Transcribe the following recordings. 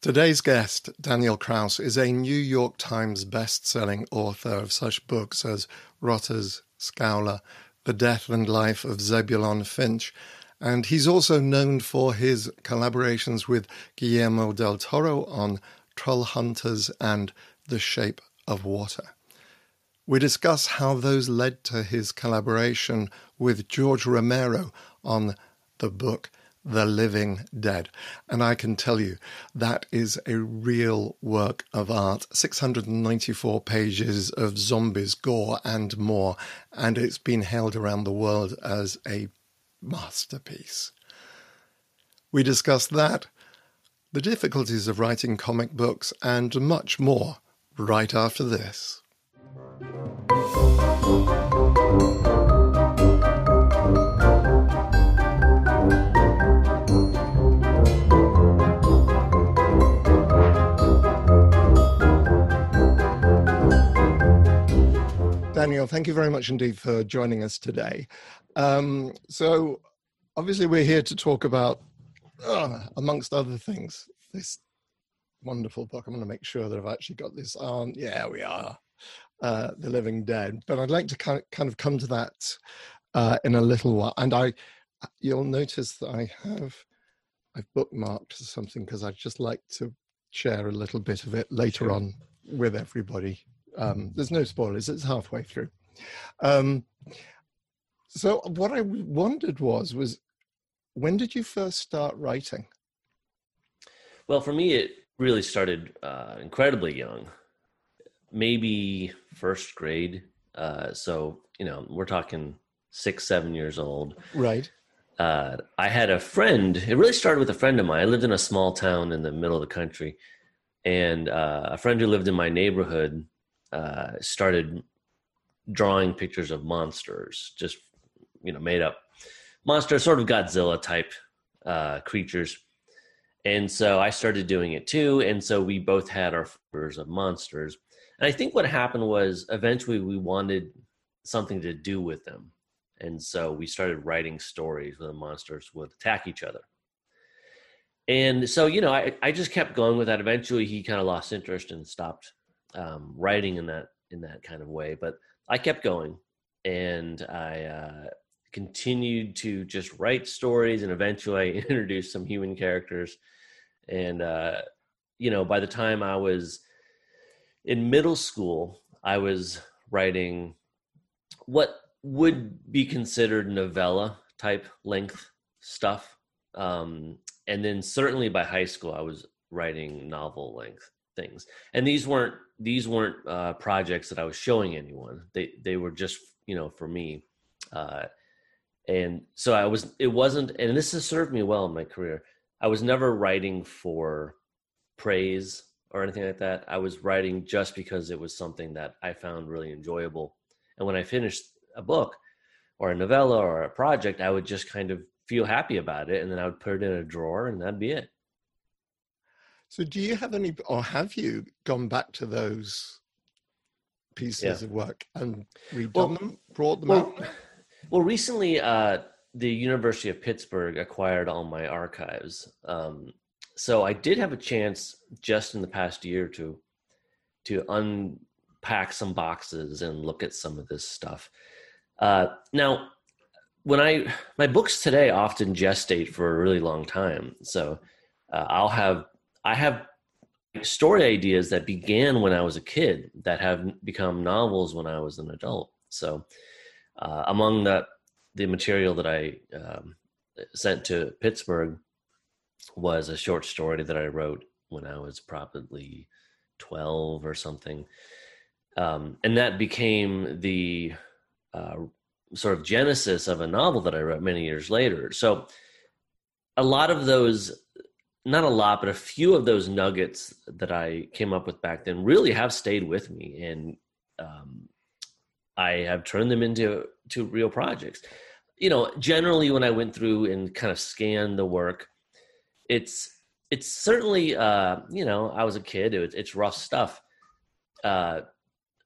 Today's guest, Daniel Kraus, is a New York Times best-selling author of such books as Rotters Scowler, The Death and Life of Zebulon Finch, and he's also known for his collaborations with Guillermo del Toro on Troll Hunters and The Shape of Water. We discuss how those led to his collaboration with George Romero on the book the Living Dead. And I can tell you that is a real work of art. 694 pages of zombies, gore, and more. And it's been hailed around the world as a masterpiece. We discuss that, the difficulties of writing comic books, and much more right after this. Daniel, thank you very much indeed for joining us today. Um, so, obviously, we're here to talk about, uh, amongst other things, this wonderful book. I'm going to make sure that I've actually got this on. Yeah, we are. Uh, the Living Dead. But I'd like to kind of, come to that uh, in a little while. And I, you'll notice that I have, I've bookmarked something because I'd just like to share a little bit of it later on with everybody um, there's no spoilers, it's halfway through. Um, so what I wondered was, was when did you first start writing? Well, for me, it really started uh, incredibly young, maybe first grade. Uh, so, you know, we're talking six, seven years old. Right. Uh, I had a friend. It really started with a friend of mine. I lived in a small town in the middle of the country, and uh, a friend who lived in my neighborhood uh, started drawing pictures of monsters, just you know, made up monsters, sort of Godzilla type uh, creatures. And so I started doing it too. And so we both had our photos of monsters. And I think what happened was eventually we wanted something to do with them. And so we started writing stories where the monsters would attack each other. And so, you know, I, I just kept going with that. Eventually he kind of lost interest and stopped um, writing in that in that kind of way. But I kept going, and I uh, continued to just write stories, and eventually I introduced some human characters. And uh, you know, by the time I was in middle school, I was writing what would be considered novella type length stuff. Um, and then certainly by high school, I was writing novel length things. And these weren't these weren't uh, projects that I was showing anyone. They they were just you know for me, uh, and so I was. It wasn't, and this has served me well in my career. I was never writing for praise or anything like that. I was writing just because it was something that I found really enjoyable. And when I finished a book or a novella or a project, I would just kind of feel happy about it, and then I would put it in a drawer, and that'd be it. So, do you have any, or have you gone back to those pieces yeah. of work and redone well, them, brought them well, out? Well, recently, uh, the University of Pittsburgh acquired all my archives. Um, so I did have a chance just in the past year to to unpack some boxes and look at some of this stuff. Uh, now, when I my books today often gestate for a really long time, so uh, I'll have I have story ideas that began when I was a kid that have become novels when I was an adult. So, uh, among the the material that I um, sent to Pittsburgh was a short story that I wrote when I was probably twelve or something, um, and that became the uh, sort of genesis of a novel that I wrote many years later. So, a lot of those not a lot, but a few of those nuggets that I came up with back then really have stayed with me, and um, I have turned them into to real projects. You know, generally when I went through and kind of scanned the work, it's it's certainly uh, you know I was a kid. It, it's rough stuff, uh,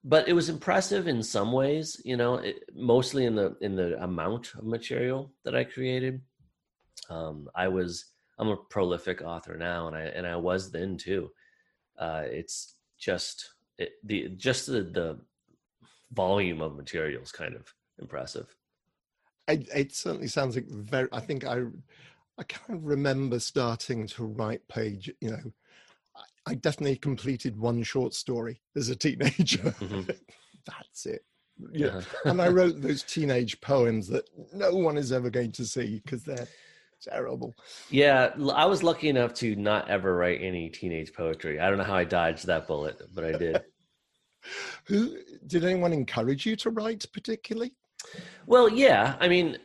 but it was impressive in some ways. You know, it, mostly in the in the amount of material that I created. Um, I was I'm a prolific author now, and I and I was then too. Uh, it's just it, the just the, the volume of materials kind of impressive. It, it certainly sounds like very. I think I I kind of remember starting to write page. You know, I, I definitely completed one short story as a teenager. Mm-hmm. That's it. Yeah, uh-huh. and I wrote those teenage poems that no one is ever going to see because they're terrible. Yeah, I was lucky enough to not ever write any teenage poetry. I don't know how I dodged that bullet, but I did. Who did anyone encourage you to write particularly? Well, yeah. I mean,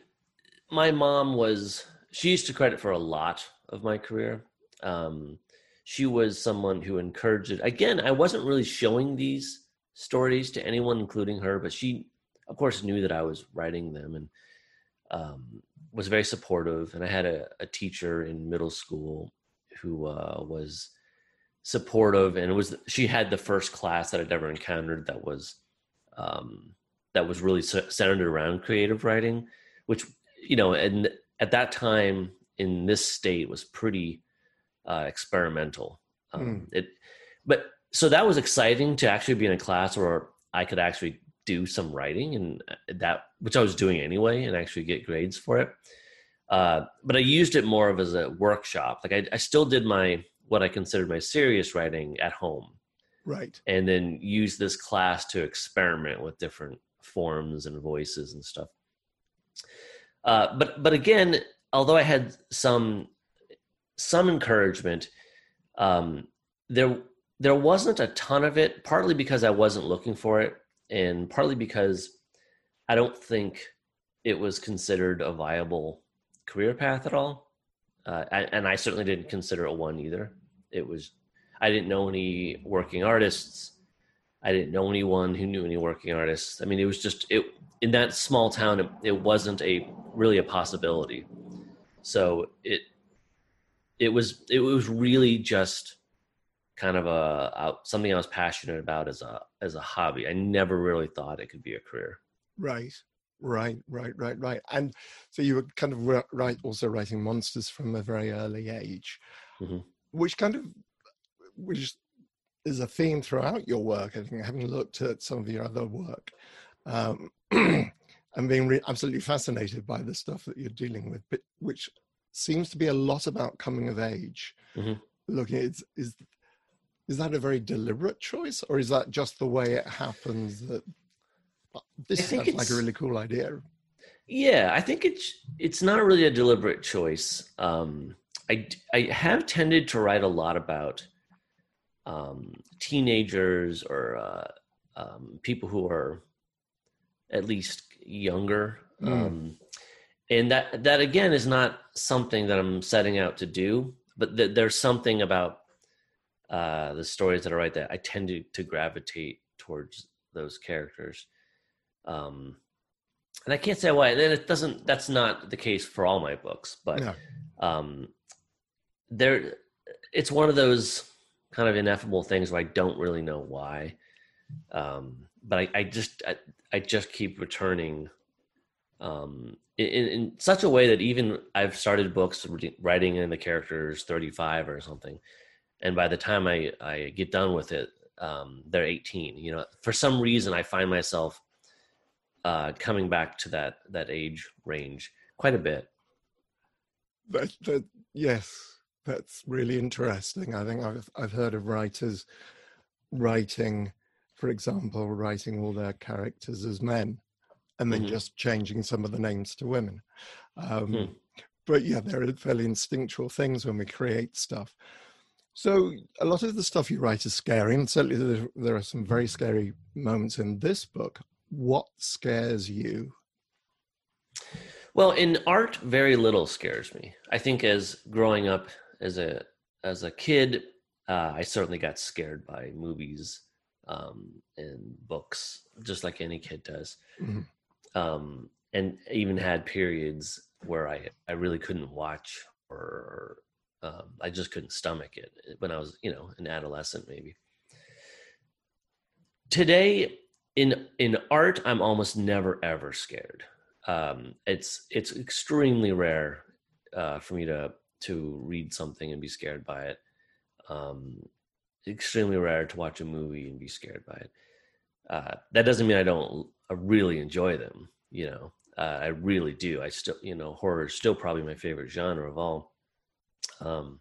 my mom was she used to credit for a lot of my career. Um, she was someone who encouraged it. Again, I wasn't really showing these stories to anyone, including her, but she, of course, knew that I was writing them and um, was very supportive. And I had a, a teacher in middle school who uh, was supportive, and it was she had the first class that I'd ever encountered that was um, that was really centered around creative writing, which you know, and at that time in this state was pretty uh, experimental. Um, mm. It, but so that was exciting to actually be in a class where I could actually do some writing and uh, that which I was doing anyway and actually get grades for it. Uh, but I used it more of as a workshop. Like I, I still did my what I considered my serious writing at home, right? And then use this class to experiment with different forms and voices and stuff. Uh, but but again, although I had some some encouragement, um, there there wasn't a ton of it. Partly because I wasn't looking for it, and partly because I don't think it was considered a viable career path at all. Uh, and I certainly didn't consider it one either. It was I didn't know any working artists. I didn't know anyone who knew any working artists. I mean, it was just it in that small town. It, it wasn't a really a possibility. So it it was it was really just kind of a, a, something I was passionate about as a as a hobby. I never really thought it could be a career. Right, right, right, right, right. And so you were kind of right, also writing monsters from a very early age, mm-hmm. which kind of which is a theme throughout your work. I think having looked at some of your other work, um, and being re- absolutely fascinated by the stuff that you're dealing with, but which seems to be a lot about coming of age. Mm-hmm. Looking at is, is that a very deliberate choice, or is that just the way it happens? That this sounds like a really cool idea. Yeah, I think it's it's not really a deliberate choice. Um, I I have tended to write a lot about um, teenagers or uh, um, people who are at least younger. Mm. Um, and that that again is not something that I'm setting out to do, but th- there's something about uh, the stories that I write that I tend to, to gravitate towards those characters. Um, and I can't say why. And it doesn't. That's not the case for all my books, but yeah. um, there, it's one of those kind of ineffable things where I don't really know why. Um, but I, I just I, I, just keep returning um, in, in, such a way that even I've started books writing in the characters 35 or something, and by the time I I get done with it, um, they're 18. You know, for some reason I find myself uh, coming back to that that age range quite a bit. That, that yes, that's really interesting. I think I've I've heard of writers writing, for example, writing all their characters as men, and then mm-hmm. just changing some of the names to women. Um, hmm. But yeah, there are fairly instinctual things when we create stuff. So a lot of the stuff you write is scary, and certainly there, are some very scary moments in this book. What scares you? Well, in art, very little scares me. I think as growing up as a as a kid, uh, I certainly got scared by movies um, and books, just like any kid does. Mm-hmm. Um, and even had periods where I I really couldn't watch or um, I just couldn't stomach it when I was you know an adolescent maybe. Today in in art, I'm almost never ever scared. Um, it's it's extremely rare uh, for me to to read something and be scared by it. Um, extremely rare to watch a movie and be scared by it. Uh, that doesn't mean I don't I really enjoy them. You know, uh, I really do. I still, you know, horror is still probably my favorite genre of all. Um,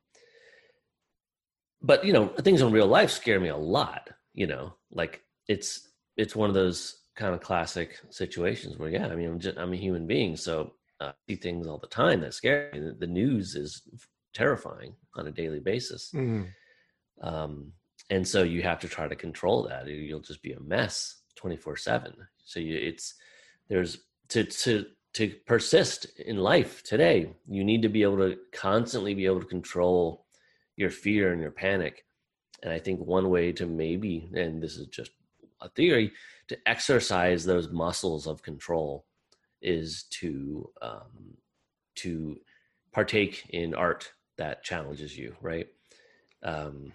but you know, things in real life scare me a lot. You know, like it's it's one of those kind of classic situations where, yeah, I mean, I'm just I'm a human being, so uh, see things all the time that scare me. The news is terrifying on a daily basis. Mm. Um, and so you have to try to control that. You'll just be a mess 24 seven. So you, it's, there's to, to, to persist in life today, you need to be able to constantly be able to control your fear and your panic. And I think one way to maybe, and this is just a theory, to exercise those muscles of control is to um, to partake in art that challenges you, right? Um,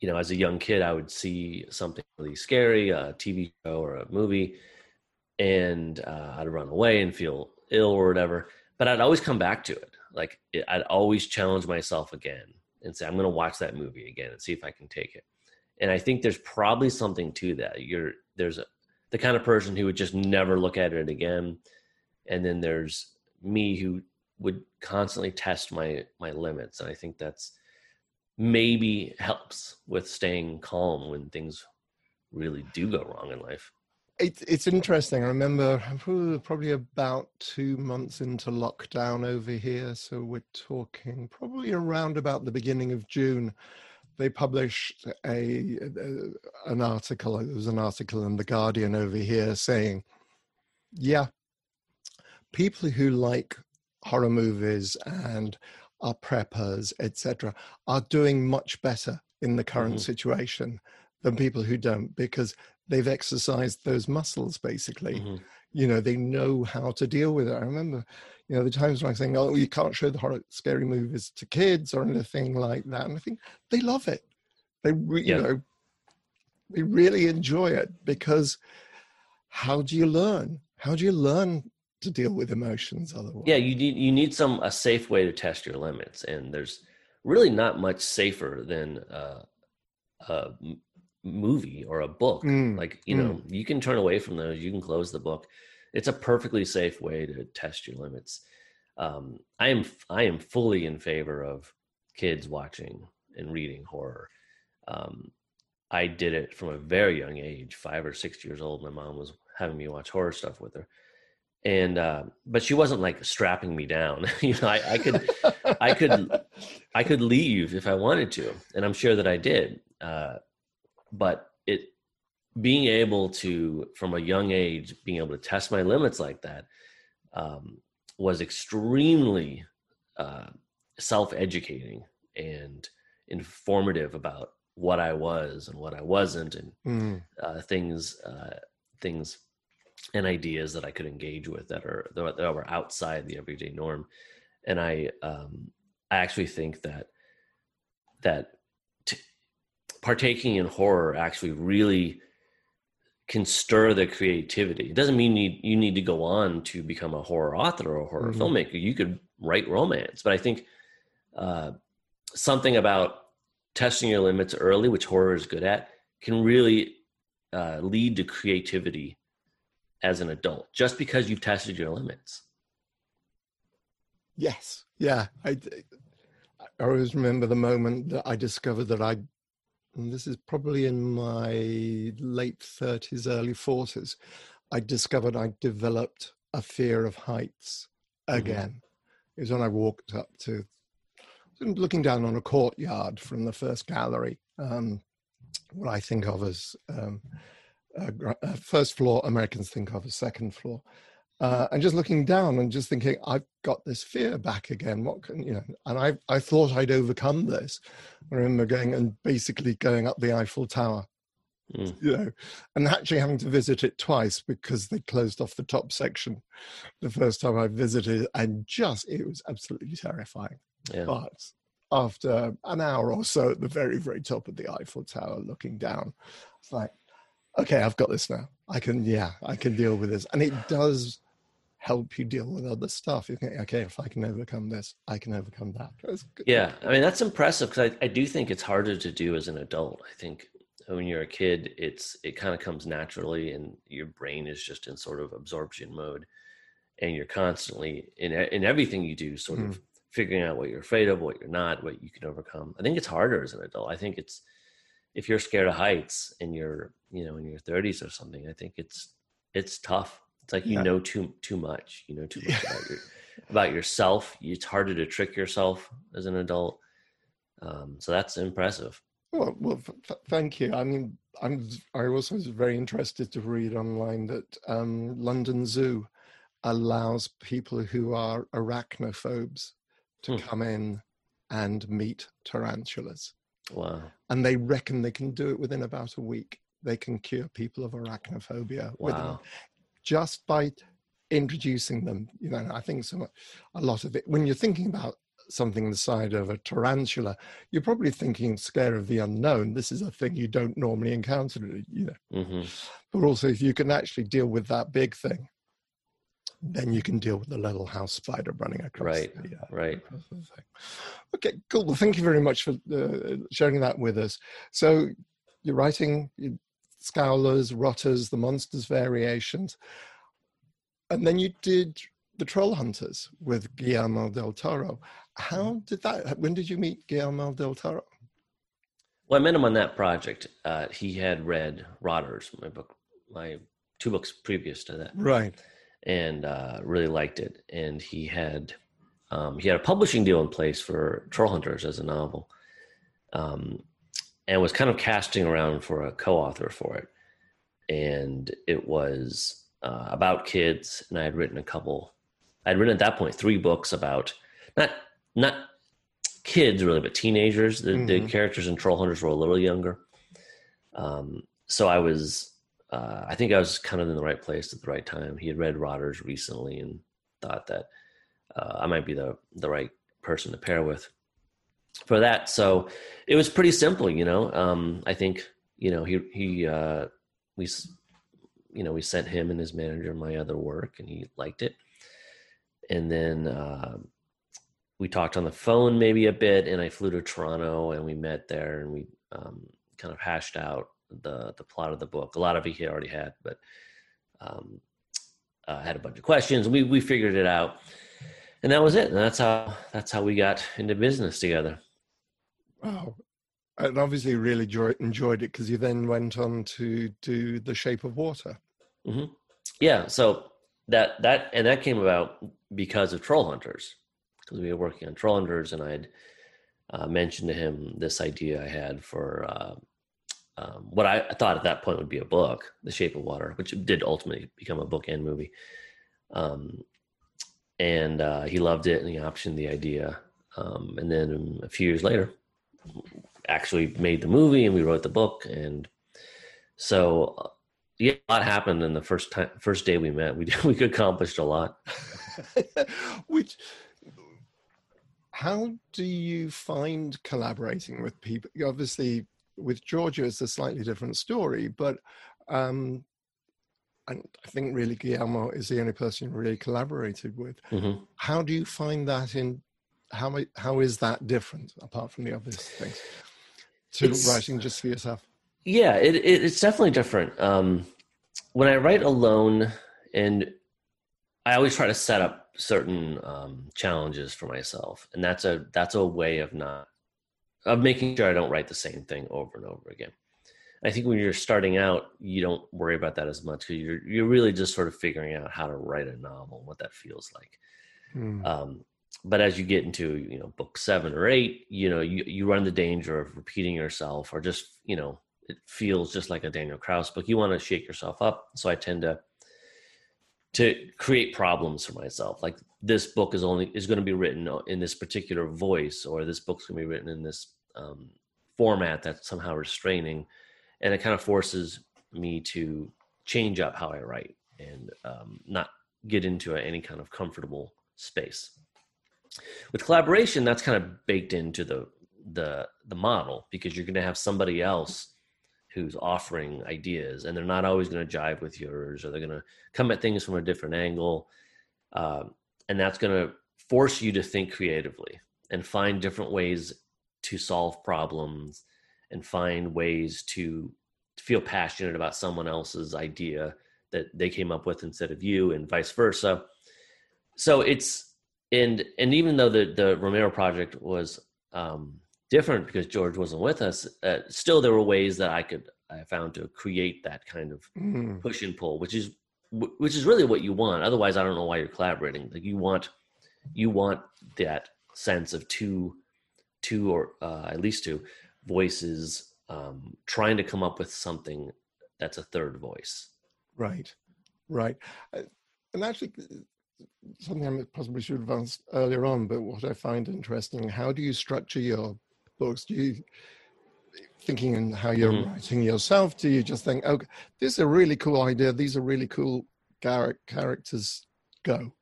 you know, as a young kid, I would see something really scary, a TV show or a movie, and uh, I'd run away and feel ill or whatever. But I'd always come back to it. Like it, I'd always challenge myself again and say, "I'm going to watch that movie again and see if I can take it." And I think there's probably something to that. You're there's a the kind of person who would just never look at it again and then there's me who would constantly test my my limits and i think that's maybe helps with staying calm when things really do go wrong in life it's it's interesting. I remember probably about two months into lockdown over here, so we're talking probably around about the beginning of June they published a, a, an article. There was an article in the Guardian over here saying, "Yeah, people who like horror movies and are preppers, etc., are doing much better in the current mm-hmm. situation than people who don't because they've exercised those muscles. Basically, mm-hmm. you know, they know how to deal with it. I remember." you know, the times when I think, oh, you can't show the horror, scary movies to kids or anything like that. And I think they love it. They, re- yeah. you know, they really enjoy it because how do you learn? How do you learn to deal with emotions otherwise? Yeah, you need you need some a safe way to test your limits, and there's really not much safer than uh, a movie or a book. Mm. Like you mm. know, you can turn away from those. You can close the book it's a perfectly safe way to test your limits. Um, I am I am fully in favor of kids watching and reading horror. Um, I did it from a very young age, five or six years old. My mom was having me watch horror stuff with her, and uh, but she wasn't like strapping me down. you know, I, I, could, I could, I could leave if I wanted to, and I'm sure that I did. Uh, but it being able to from a young age being able to test my limits like that um, was extremely uh, self-educating and informative about what I was and what I wasn't, and mm. uh, things, uh, things, and ideas that I could engage with that are that were outside the everyday norm. And I, um, I actually think that that partaking in horror actually really can stir the creativity. It doesn't mean you, you need to go on to become a horror author or a horror mm-hmm. filmmaker. You could write romance, but I think uh, something about testing your limits early, which horror is good at, can really uh, lead to creativity as an adult just because you've tested your limits. Yes. Yeah. I, I always remember the moment that I discovered that I and this is probably in my late 30s, early 40s, I discovered I developed a fear of heights mm-hmm. again. Mm-hmm. It was when I walked up to, looking down on a courtyard from the first gallery, um, what I think of as um, a, a first floor, Americans think of as second floor uh, and just looking down and just thinking, I've got this fear back again. What can you know? And I I thought I'd overcome this. I remember going and basically going up the Eiffel Tower, mm. you know, and actually having to visit it twice because they closed off the top section the first time I visited, and just it was absolutely terrifying. Yeah. But after an hour or so at the very very top of the Eiffel Tower, looking down, it's like, okay, I've got this now. I can yeah, I can deal with this, and it does help you deal with other stuff. You think, okay, if I can overcome this, I can overcome that. Yeah, I mean that's impressive because I, I do think it's harder to do as an adult. I think when you're a kid, it's it kind of comes naturally, and your brain is just in sort of absorption mode, and you're constantly in in everything you do, sort mm. of figuring out what you're afraid of, what you're not, what you can overcome. I think it's harder as an adult. I think it's if you're scared of heights and you're you know in your 30s or something, I think it's it's tough. It's like you yeah. know too too much. You know too much yeah. about your about yourself. It's harder to trick yourself as an adult. Um, so that's impressive. Well, well, f- thank you. I mean, I'm I also was very interested to read online that um, London Zoo allows people who are arachnophobes to hmm. come in and meet tarantulas. Wow. And they reckon they can do it within about a week. They can cure people of arachnophobia wow. Just by introducing them. You know, I think so a lot of it when you're thinking about something the size of a tarantula, you're probably thinking scare of the unknown. This is a thing you don't normally encounter, you know. Mm-hmm. But also, if you can actually deal with that big thing, then you can deal with the little house spider running across. Right. The, uh, right. Okay. Cool. Well, thank you very much for uh, sharing that with us. So you're writing Scowlers, Rotters, the Monsters variations, and then you did the Troll Hunters with Guillermo del Toro. How mm-hmm. did that? When did you meet Guillermo del Toro? Well, I met him on that project. Uh, he had read Rotters, my book, my two books previous to that. Right and uh, really liked it. And he had um, he had a publishing deal in place for Troll Hunters as a novel, um, and was kind of casting around for a co-author for it. And it was uh, about kids, and I had written a couple. I had written at that point three books about not not kids really, but teenagers. The, mm-hmm. the characters in Troll Hunters were a little younger. Um, so I was uh, I think I was kind of in the right place at the right time. He had read Rotters recently and thought that uh, I might be the the right person to pair with for that. So it was pretty simple, you know. Um, I think you know he he uh, we you know we sent him and his manager my other work, and he liked it. And then uh, we talked on the phone maybe a bit, and I flew to Toronto and we met there and we um, kind of hashed out the the plot of the book. A lot of it he already had, but um, uh, had a bunch of questions. We we figured it out, and that was it. And that's how that's how we got into business together. Wow. And obviously, really enjoyed it because you then went on to do The Shape of Water. Mm-hmm. Yeah. So that that and that came about because of Troll Hunters, because we were working on Troll Hunters, and I had uh, mentioned to him this idea I had for uh, um, what I thought at that point would be a book, The Shape of Water, which did ultimately become a book and movie. Um, and uh, he loved it and he optioned the idea. Um, and then a few years later, actually made the movie and we wrote the book. And so, uh, yeah, a lot happened in the first time, first day we met. We we accomplished a lot. which, how do you find collaborating with people? Obviously, with Georgia, it's a slightly different story, but um, and I think really Guillermo is the only person you really collaborated with. Mm-hmm. How do you find that in how how is that different apart from the obvious things to it's, writing just for yourself? Yeah, it, it, it's definitely different. Um, when I write alone, and I always try to set up certain um, challenges for myself, and that's a that's a way of not of making sure I don't write the same thing over and over again. I think when you're starting out, you don't worry about that as much because you're you're really just sort of figuring out how to write a novel, what that feels like. Mm. Um, but as you get into you know book seven or eight, you know you you run the danger of repeating yourself or just you know it feels just like a Daniel Kraus book. You want to shake yourself up, so I tend to to create problems for myself. Like this book is only is going to be written in this particular voice, or this book's going to be written in this um, format that's somehow restraining, and it kind of forces me to change up how I write and um, not get into any kind of comfortable space. With collaboration, that's kind of baked into the the the model because you're going to have somebody else who's offering ideas, and they're not always going to jive with yours, or they're going to come at things from a different angle. uh, and that's going to force you to think creatively and find different ways to solve problems and find ways to feel passionate about someone else's idea that they came up with instead of you and vice versa so it's and and even though the the romero project was um different because george wasn't with us uh, still there were ways that i could i found to create that kind of mm. push and pull which is which is really what you want otherwise i don't know why you're collaborating like you want you want that sense of two two or uh, at least two voices um, trying to come up with something that's a third voice. Right, right. Uh, and actually, something I possibly should have asked earlier on, but what I find interesting, how do you structure your books? Do you thinking in how you're mm-hmm. writing yourself? Do you just think, okay, this is a really cool idea. These are really cool char- characters. Go.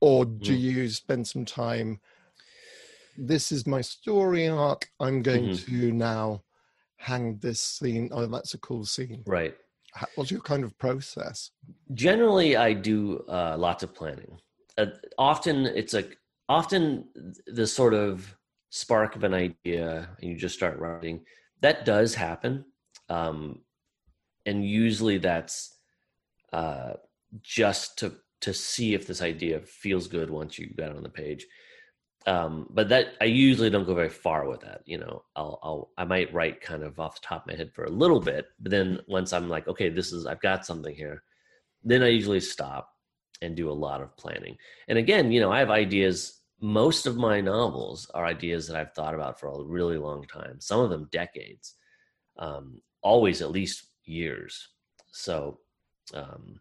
Or do mm. you spend some time? This is my story arc. I'm going mm-hmm. to now hang this scene. Oh, that's a cool scene. Right. What's your kind of process? Generally, I do uh, lots of planning. Uh, often, it's a often the sort of spark of an idea, and you just start writing. That does happen, um, and usually that's uh, just to to see if this idea feels good once you it on the page um, but that I usually don't go very far with that. You know, I'll, I'll I might write kind of off the top of my head for a little bit, but then once I'm like, okay, this is I've got something here, then I usually stop and do a lot of planning. And again, you know, I have ideas. Most of my novels are ideas that I've thought about for a really long time. Some of them decades, um, always at least years. So um,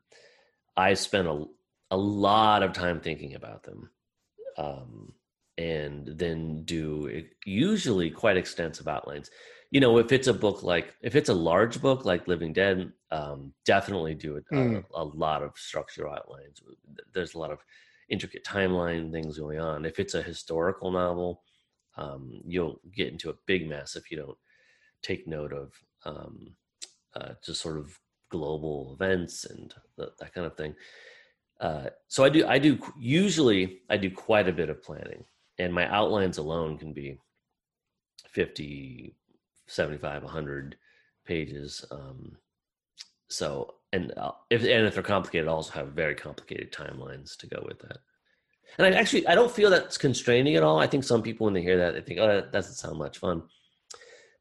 I spent a a lot of time thinking about them. Um, and then do usually quite extensive outlines. You know, if it's a book like if it's a large book like Living Dead, um, definitely do a, mm. a, a, lot of structural outlines. There's a lot of intricate timeline things going on. If it's a historical novel, um, you'll get into a big mess if you don't take note of um, uh, just sort of global events and the, that kind of thing. Uh, so I do I do usually I do quite a bit of planning and my outlines alone can be 50 75 100 pages um, so and uh, if and if they're complicated I also have very complicated timelines to go with that. And i actually i don't feel that's constraining at all. I think some people when they hear that they think oh that doesn't sound much fun.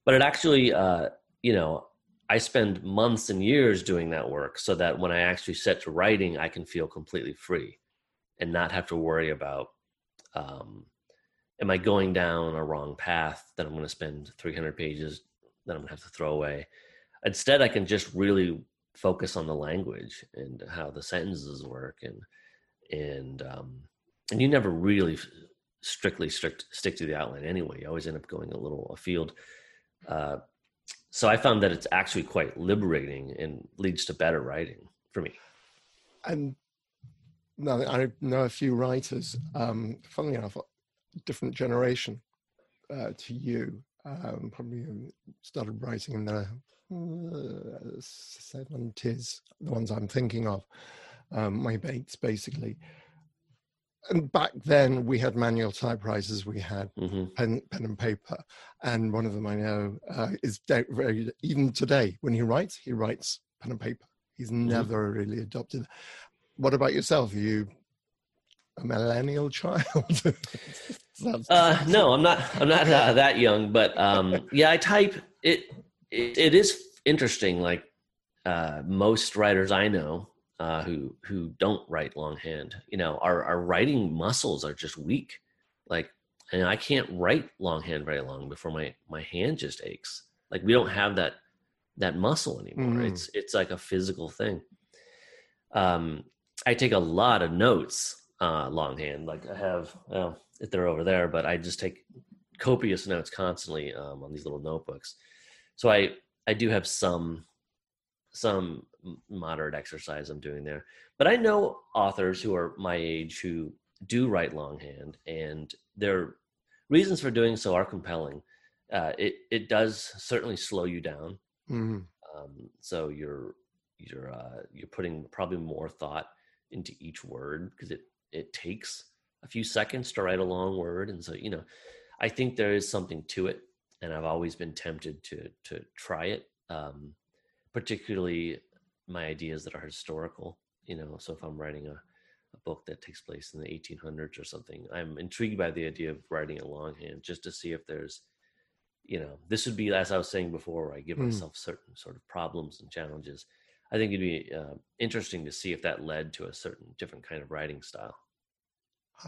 But it actually uh, you know i spend months and years doing that work so that when i actually set to writing i can feel completely free and not have to worry about um, am I going down a wrong path that I'm going to spend 300 pages that I'm going to have to throw away? Instead, I can just really focus on the language and how the sentences work and and um, and you never really strictly strict stick to the outline anyway. You always end up going a little afield. Uh, so I found that it's actually quite liberating and leads to better writing for me. And now I know a few writers. Um, funnily enough, different generation uh, to you. Um, probably started writing in the uh, seventies, the ones I'm thinking of, um, my mates basically. And back then we had manual typewriters, we had mm-hmm. pen, pen and paper, and one of them I know uh, is very even today when he writes, he writes pen and paper. He's mm-hmm. never really adopted. What about yourself? Are you a millennial child? uh, no, I'm not. I'm not uh, that young, but um, yeah, I type. It, it, it is interesting. Like uh, most writers I know uh, who who don't write longhand, you know, our our writing muscles are just weak. Like, and I can't write longhand very long before my my hand just aches. Like we don't have that that muscle anymore. Mm. It's it's like a physical thing. Um, I take a lot of notes uh, longhand. Like I have, well, if they're over there, but I just take copious notes constantly um, on these little notebooks. So I I do have some some moderate exercise I'm doing there, but I know authors who are my age who do write longhand, and their reasons for doing so are compelling. Uh, it it does certainly slow you down. Mm-hmm. Um, so you're you're uh, you're putting probably more thought into each word because it it takes a few seconds to write a long word, and so you know, I think there is something to it, and I've always been tempted to to try it, um, particularly my ideas that are historical. You know, so if I'm writing a, a book that takes place in the 1800s or something, I'm intrigued by the idea of writing it longhand just to see if there's you know, this would be as I was saying before, where I give mm. myself certain sort of problems and challenges. I think it'd be uh, interesting to see if that led to a certain different kind of writing style.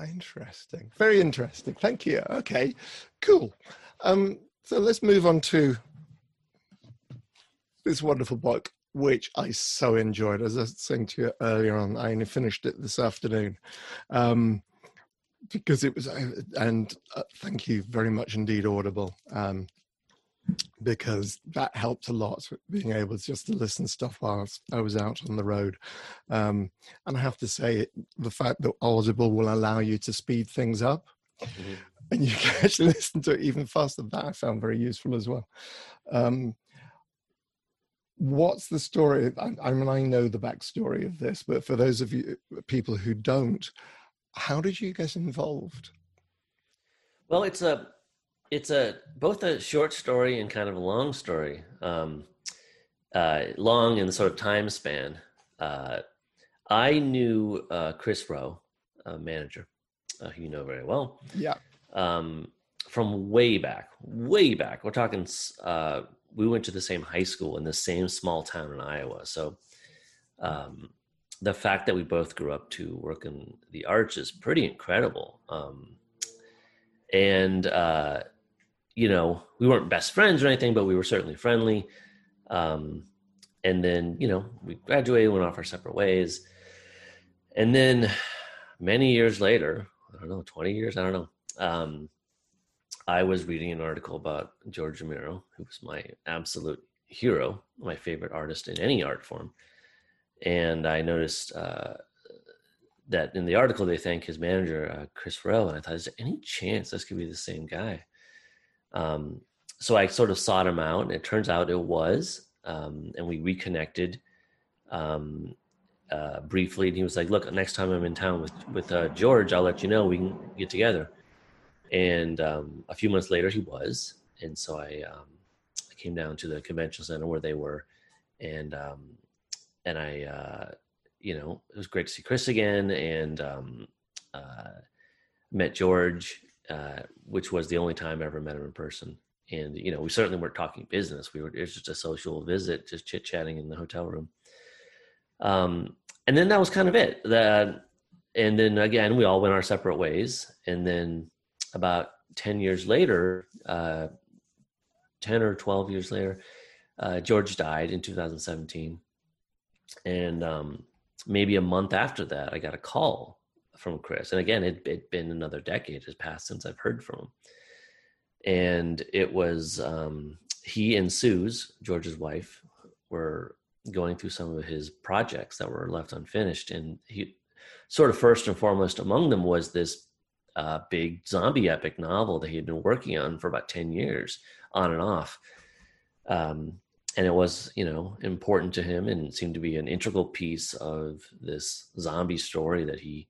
Interesting, very interesting. Thank you. Okay, cool. Um, so let's move on to this wonderful book, which I so enjoyed. As I was saying to you earlier on, I only finished it this afternoon. Um, because it was, and uh, thank you very much indeed, Audible, um, because that helped a lot. Being able just to listen to stuff whilst I was out on the road, um, and I have to say, the fact that Audible will allow you to speed things up. Mm-hmm. And you can actually listen to it even faster. That I found very useful as well. Um, what's the story? I, I mean, I know the backstory of this, but for those of you people who don't, how did you get involved? Well, it's a it's a both a short story and kind of a long story. Um, uh, long in the sort of time span. Uh, I knew uh, Chris Roe, a manager, uh, who you know very well. Yeah. Um, from way back, way back. We're talking. Uh, we went to the same high school in the same small town in Iowa. So, um, the fact that we both grew up to work in the arts is pretty incredible. Um, and uh, you know, we weren't best friends or anything, but we were certainly friendly. Um, and then you know, we graduated, went off our separate ways, and then many years later, I don't know, twenty years, I don't know. Um, I was reading an article about George Romero, who was my absolute hero, my favorite artist in any art form and I noticed uh, that in the article they thank his manager uh, Chris Farrell, and I thought, is there any chance this could be the same guy? Um, so I sort of sought him out, and it turns out it was, um, and we reconnected um, uh, briefly. And he was like, "Look, next time I'm in town with with uh, George, I'll let you know. We can get together." And um, a few months later, he was, and so I, um, I came down to the convention center where they were, and um, and I, uh, you know, it was great to see Chris again and um, uh, met George, uh, which was the only time I ever met him in person. And you know, we certainly weren't talking business. We were it was just a social visit, just chit chatting in the hotel room. Um, and then that was kind of it. That, and then again, we all went our separate ways. And then about ten years later, uh, ten or twelve years later, uh, George died in 2017 and um, maybe a month after that, I got a call from Chris. And again, it had been another decade has passed since I've heard from him. And it was um, he and Suze, George's wife, were going through some of his projects that were left unfinished. And he sort of first and foremost among them was this uh, big zombie epic novel that he had been working on for about 10 years on and off. Um, and it was you know important to him and seemed to be an integral piece of this zombie story that he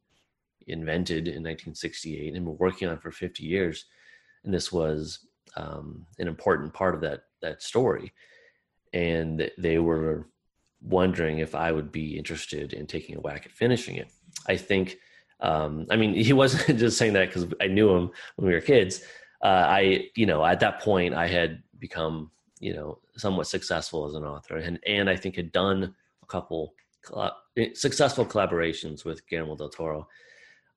invented in 1968 and been working on for 50 years. And this was um, an important part of that that story. And they were wondering if i would be interested in taking a whack at finishing it. I think um, i mean he wasn't just saying that because i knew him when we were kids. Uh, i you know at that point i had become you know somewhat successful as an author. And and I think had done a couple eh, successful collaborations with Guillermo del Toro.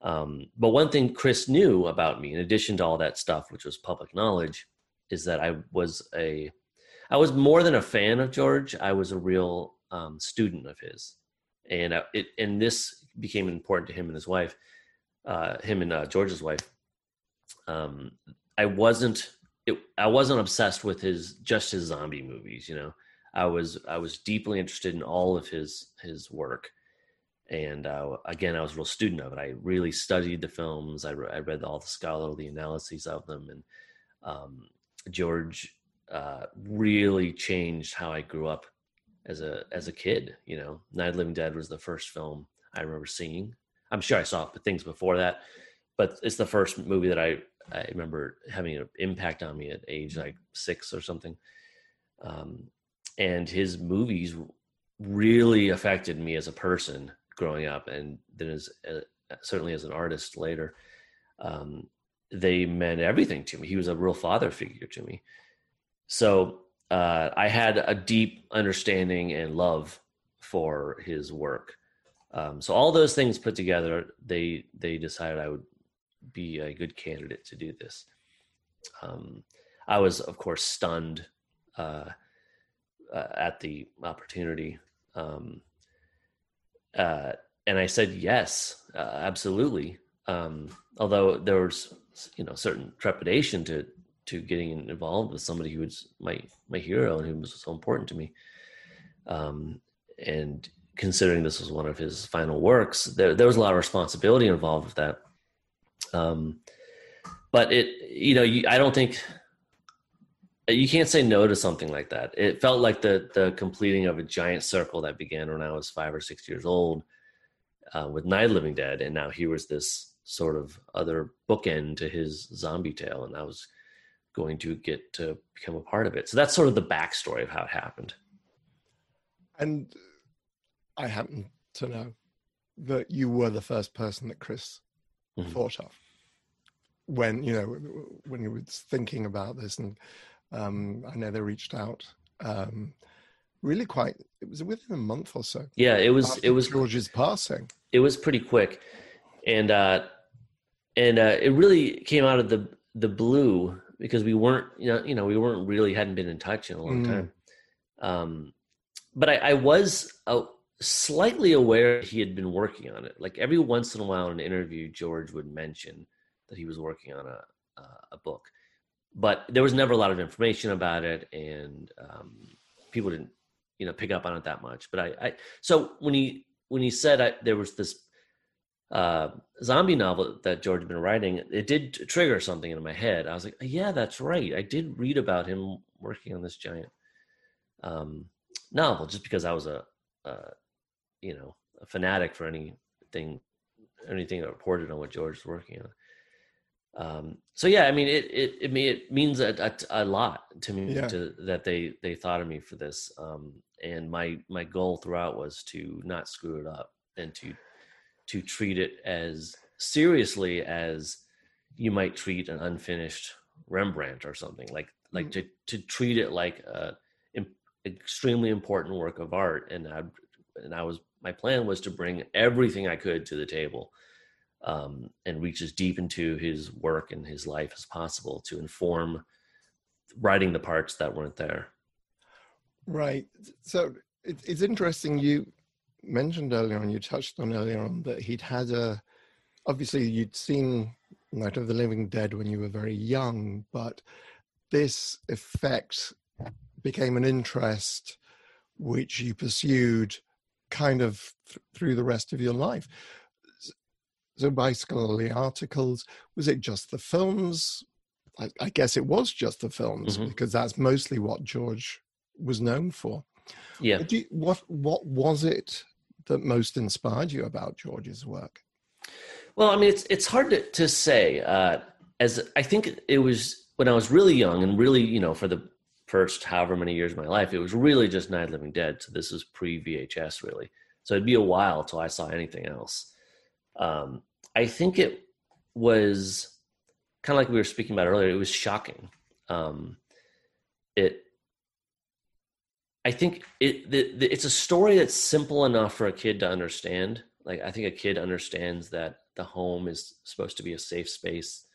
Um, but one thing Chris knew about me, in addition to all that stuff, which was public knowledge, is that I was a I was more than a fan of George. I was a real um, student of his, and I, it and this became important to him and his wife, uh, him and uh, George's wife. Um, I wasn't it, I wasn't obsessed with his just his zombie movies. You know, I was I was deeply interested in all of his his work, and uh, again, I was a real student of it. I really studied the films. I, re- I read all the scholarly analyses of them, and um, George uh, really changed how I grew up as a as a kid. You know, Night Living Dead was the first film I remember seeing. I'm sure I saw things before that, but it's the first movie that I I remember having an impact on me at age like six or something. Um, and his movies really affected me as a person growing up, and then as uh, certainly as an artist later. Um, they meant everything to me. He was a real father figure to me. So uh, I had a deep understanding and love for his work. Um, so all those things put together, they they decided I would be a good candidate to do this. Um, I was, of course, stunned uh, uh, at the opportunity, um, uh, and I said yes, uh, absolutely. Um, although there was, you know, certain trepidation to to getting involved with somebody who was my my hero and who was so important to me. Um, and considering this was one of his final works, there there was a lot of responsibility involved with that. Um, but it, you know, you, I don't think you can't say no to something like that. It felt like the the completing of a giant circle that began when I was five or six years old uh, with Night Living Dead, and now here was this sort of other bookend to his zombie tale, and I was going to get to become a part of it. So that's sort of the backstory of how it happened. And I happen to know that you were the first person that Chris mm-hmm. thought of when you know when he was thinking about this, and um, I know they reached out. Um, really quite it was within a month or so? Yeah it was it was george's passing. It was pretty quick. And uh and uh it really came out of the the blue because we weren't you know you know we weren't really hadn't been in touch in a long mm. time. Um but i i was uh, slightly aware he had been working on it. Like every once in a while in an interview george would mention that he was working on a a book but there was never a lot of information about it and um people didn't you know pick up on it that much. But I, I so when he when he said I, there was this uh, zombie novel that George had been writing, it did trigger something in my head. I was like, yeah, that's right. I did read about him working on this giant um, novel, just because I was a, a you know a fanatic for anything anything that reported on what George was working on. Um, so yeah, I mean, it it it, it means a, a, a lot to me yeah. to, that they they thought of me for this. Um, and my my goal throughout was to not screw it up and to to treat it as seriously as you might treat an unfinished Rembrandt or something like like mm-hmm. to to treat it like a extremely important work of art and I and I was my plan was to bring everything I could to the table um, and reach as deep into his work and his life as possible to inform writing the parts that weren't there. Right. So it, it's interesting. You mentioned earlier on, you touched on earlier on that he'd had a, obviously, you'd seen Night of the Living Dead when you were very young, but this effect became an interest which you pursued kind of th- through the rest of your life. So, by scholarly articles, was it just the films? I, I guess it was just the films mm-hmm. because that's mostly what George was known for. Yeah. You, what what was it that most inspired you about George's work? Well, I mean, it's it's hard to to say. Uh, as I think it was when I was really young and really, you know, for the first however many years of my life, it was really just Night of Living Dead. So this is pre VHS, really. So it'd be a while till I saw anything else. Um, I think it was kind of like we were speaking about earlier. It was shocking. Um, it I think it the, the, it's a story that's simple enough for a kid to understand. Like I think a kid understands that the home is supposed to be a safe space,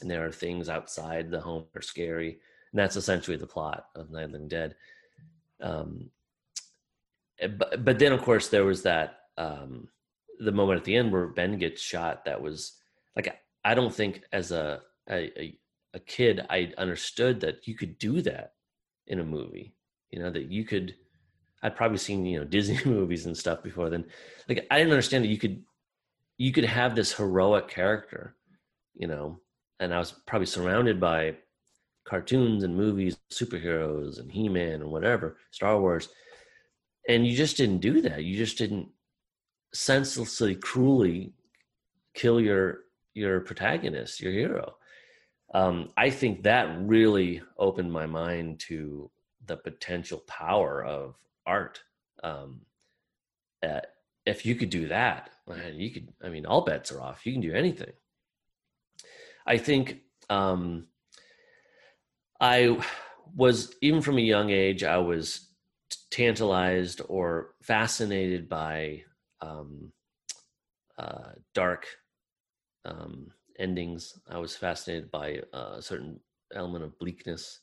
and there are things outside the home that are scary, and that's essentially the plot of Night of the Dead. Um, eh, but but then of course there was that um, the moment at the end where Ben gets shot. That was like I don't think as a a, a kid I understood that you could do that in a movie you know that you could i'd probably seen you know disney movies and stuff before then like i didn't understand that you could you could have this heroic character you know and i was probably surrounded by cartoons and movies superheroes and he-man and whatever star wars and you just didn't do that you just didn't senselessly cruelly kill your your protagonist, your hero. Um, I think that really opened my mind to the potential power of art. Um, uh, if you could do that, man, you could. I mean, all bets are off. You can do anything. I think um, I was even from a young age. I was tantalized or fascinated by um, uh, dark um, endings. I was fascinated by uh, a certain element of bleakness.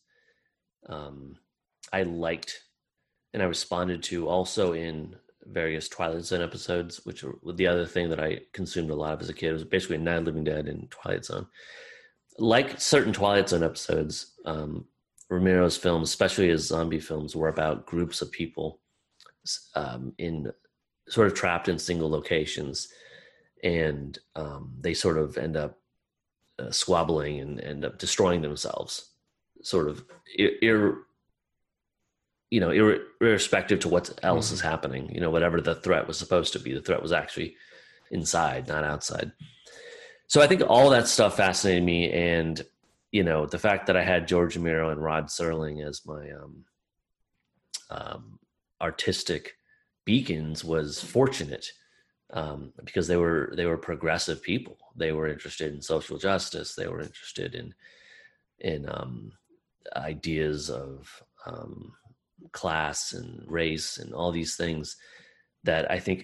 Um, I liked and I responded to also in various Twilight Zone episodes, which were the other thing that I consumed a lot of as a kid. It was basically Night Living Dead and Twilight Zone. Like certain Twilight Zone episodes, um, Romero's films, especially his zombie films, were about groups of people um, in sort of trapped in single locations, and um, they sort of end up uh, squabbling and end up destroying themselves, sort of ir- you know, ir- irrespective to what else mm-hmm. is happening. You know, whatever the threat was supposed to be, the threat was actually inside, not outside. So I think all that stuff fascinated me, and you know, the fact that I had George Romero and Rod Serling as my um, um, artistic beacons was fortunate um, because they were they were progressive people. They were interested in social justice. They were interested in in um, ideas of um, class and race and all these things that I think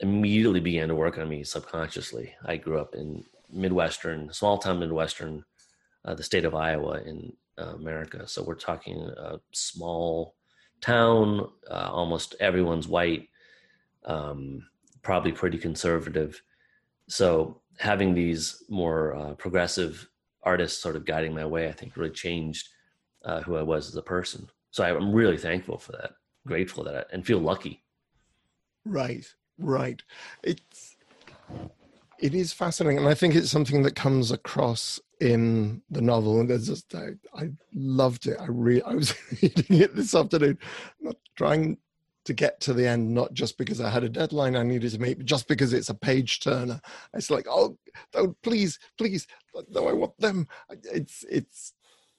immediately began to work on me subconsciously. I grew up in Midwestern, small town Midwestern, uh, the state of Iowa in uh, America. So we're talking a small town, uh, almost everyone's white, um, probably pretty conservative. So having these more uh, progressive artists sort of guiding my way, I think really changed uh, who I was as a person. So I'm really thankful for that, grateful that, I, and feel lucky. Right, right. It's it is fascinating, and I think it's something that comes across in the novel. And there's just I, I loved it. I I was reading it this afternoon, not trying to get to the end, not just because I had a deadline I needed to meet, but just because it's a page turner. It's like, oh, oh please, please, no, I want them. It's it's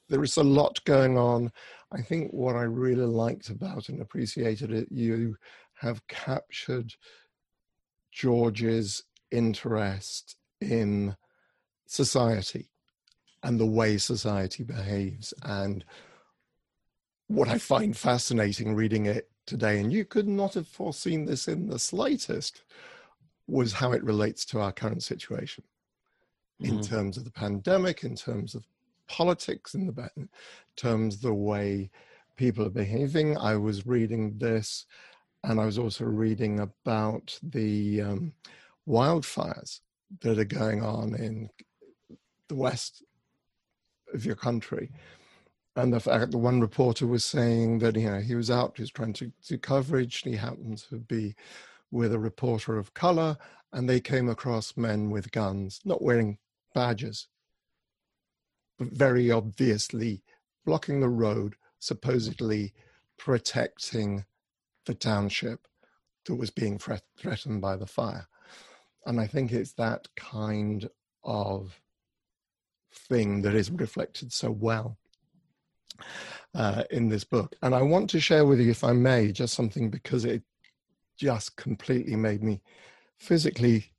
there is a lot going on. I think what I really liked about and appreciated it, you have captured George's interest in society and the way society behaves. And what I find fascinating reading it today, and you could not have foreseen this in the slightest, was how it relates to our current situation mm-hmm. in terms of the pandemic, in terms of politics in the in terms of the way people are behaving. I was reading this, and I was also reading about the um, wildfires that are going on in the west of your country. And the fact that one reporter was saying that you know he was out, he was trying to do coverage, and he happened to be with a reporter of color, and they came across men with guns, not wearing badges, but very obviously blocking the road, supposedly protecting the township that was being threat- threatened by the fire. And I think it's that kind of thing that is reflected so well uh, in this book. And I want to share with you, if I may, just something because it just completely made me physically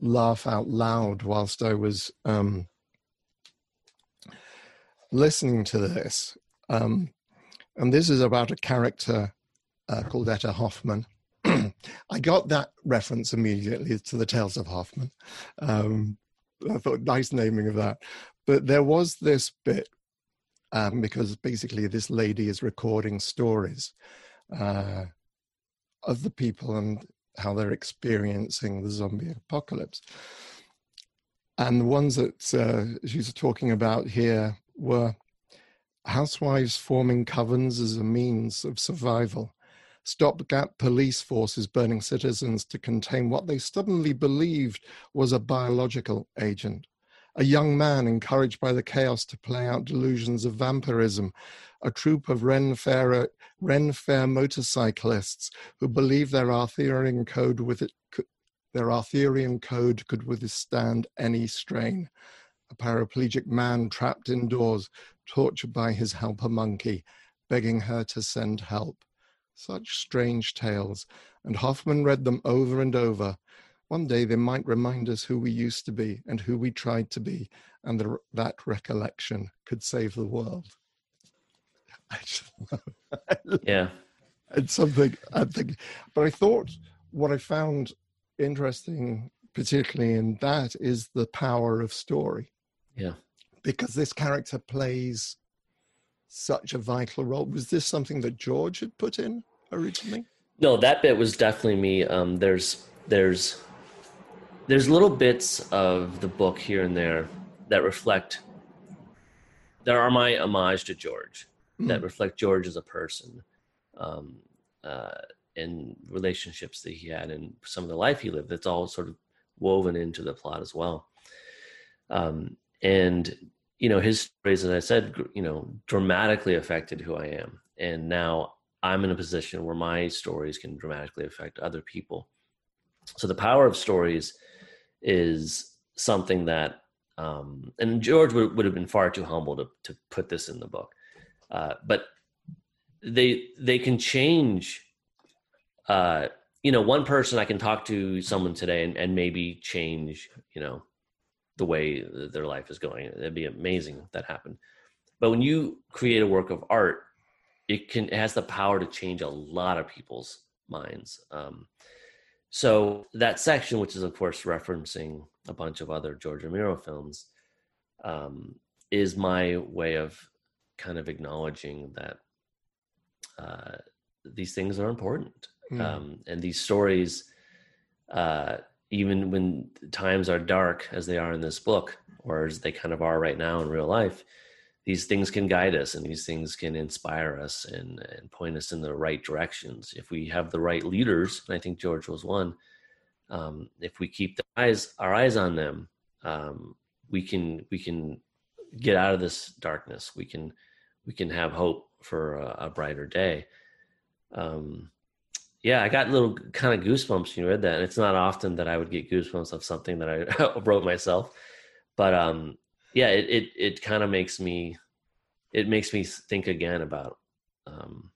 laugh out loud whilst I was um, listening to this, um, and this is about a character uh, called Etta Hoffmann. I got that reference immediately to the Tales of Hoffmann. Um, I thought nice naming of that. But there was this bit um, because basically this lady is recording stories uh, of the people and how they're experiencing the zombie apocalypse. And the ones that uh, she's talking about here were housewives forming covens as a means of survival, stopgap police forces burning citizens to contain what they stubbornly believed was a biological agent, a young man encouraged by the chaos to play out delusions of vampirism, a troop of Ren Fair, motorcyclists who believe their Arthurian code with it, Their Arthurian code could withstand any strain. A paraplegic man trapped indoors, tortured by his helper monkey, begging her to send help. Such strange tales, and Hoffmann read them over and over. One day they might remind us who we used to be and who we tried to be, and the, that recollection could save the world. yeah. It's something I think, but I thought what I found interesting, particularly in that, is the power of story. Yeah. Because this character plays such a vital role. Was this something that George had put in originally? No, that bit was definitely me. Um, there's there's there's little bits of the book here and there that reflect that are my homage to George, mm. that reflect George as a person, um, uh, and relationships that he had, and some of the life he lived. That's all sort of woven into the plot as well. Um, and you know, his stories, as I said, you know, dramatically affected who I am, and now I'm in a position where my stories can dramatically affect other people. So the power of stories is something that, um, and George would, would have been far too humble to, to put this in the book, uh, but they they can change. Uh, you know, one person I can talk to someone today and, and maybe change, you know, the way their life is going. It'd be amazing if that happened. But when you create a work of art, it can it has the power to change a lot of people's minds. Um, so that section, which is of course referencing a bunch of other George Romero films, um, is my way of kind of acknowledging that uh, these things are important, mm. um, and these stories, uh, even when times are dark, as they are in this book, or as they kind of are right now in real life, these things can guide us and these things can inspire us and, and point us in the right directions. If we have the right leaders and i think george was one um, if we keep the eyes our eyes on them um, we can we can get out of this darkness. We can we can have hope for a, a brighter day. Um, yeah i got little kind of goosebumps when you read that and it's not often that i would get goosebumps of something that i wrote myself. But um yeah, it it, it kind of makes me it makes me think again about um,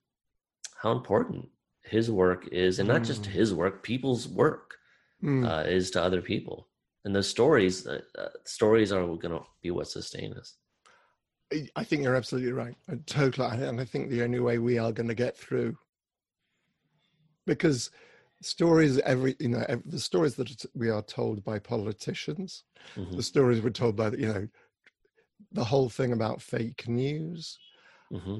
how important his work is, and not just mm. his work, people's work mm. uh, is to other people. And the stories, uh, uh, stories are going to be what sustain us. I think you're absolutely right. Totally, and I think the only way we are going to get through, because stories every you know every, the stories that we are told by politicians, mm-hmm. the stories we're told by you know the whole thing about fake news. Mm-hmm.